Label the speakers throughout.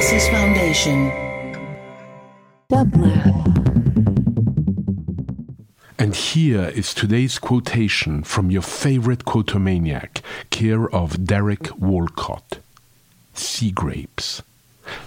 Speaker 1: Narcissus Foundation.
Speaker 2: And here is today's quotation from your favorite quotomaniac, care of Derek Walcott. Sea grapes.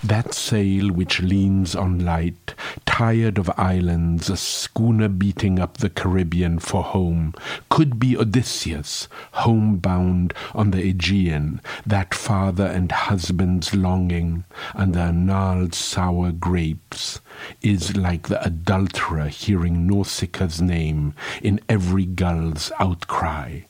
Speaker 2: That sail which leans on light, tired of islands, a schooner beating up the Caribbean for home, could be Odysseus, homebound on the Aegean, that father and husband's longing under gnarled sour grapes, is like the adulterer hearing Nausicaa's name in every gull's outcry.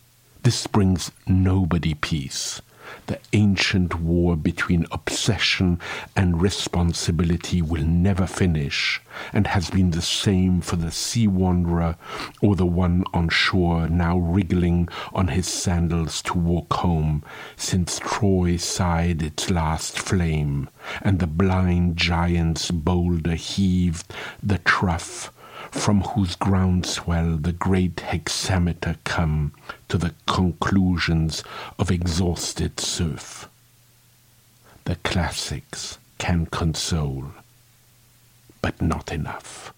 Speaker 2: This brings nobody peace the ancient war between obsession and responsibility will never finish, and has been the same for the sea wanderer or the one on shore now wriggling on his sandals to walk home, since Troy sighed its last flame, and the blind giant's boulder heaved the trough from whose groundswell the great hexameter come to the conclusions of exhausted surf. The classics can console, but not enough.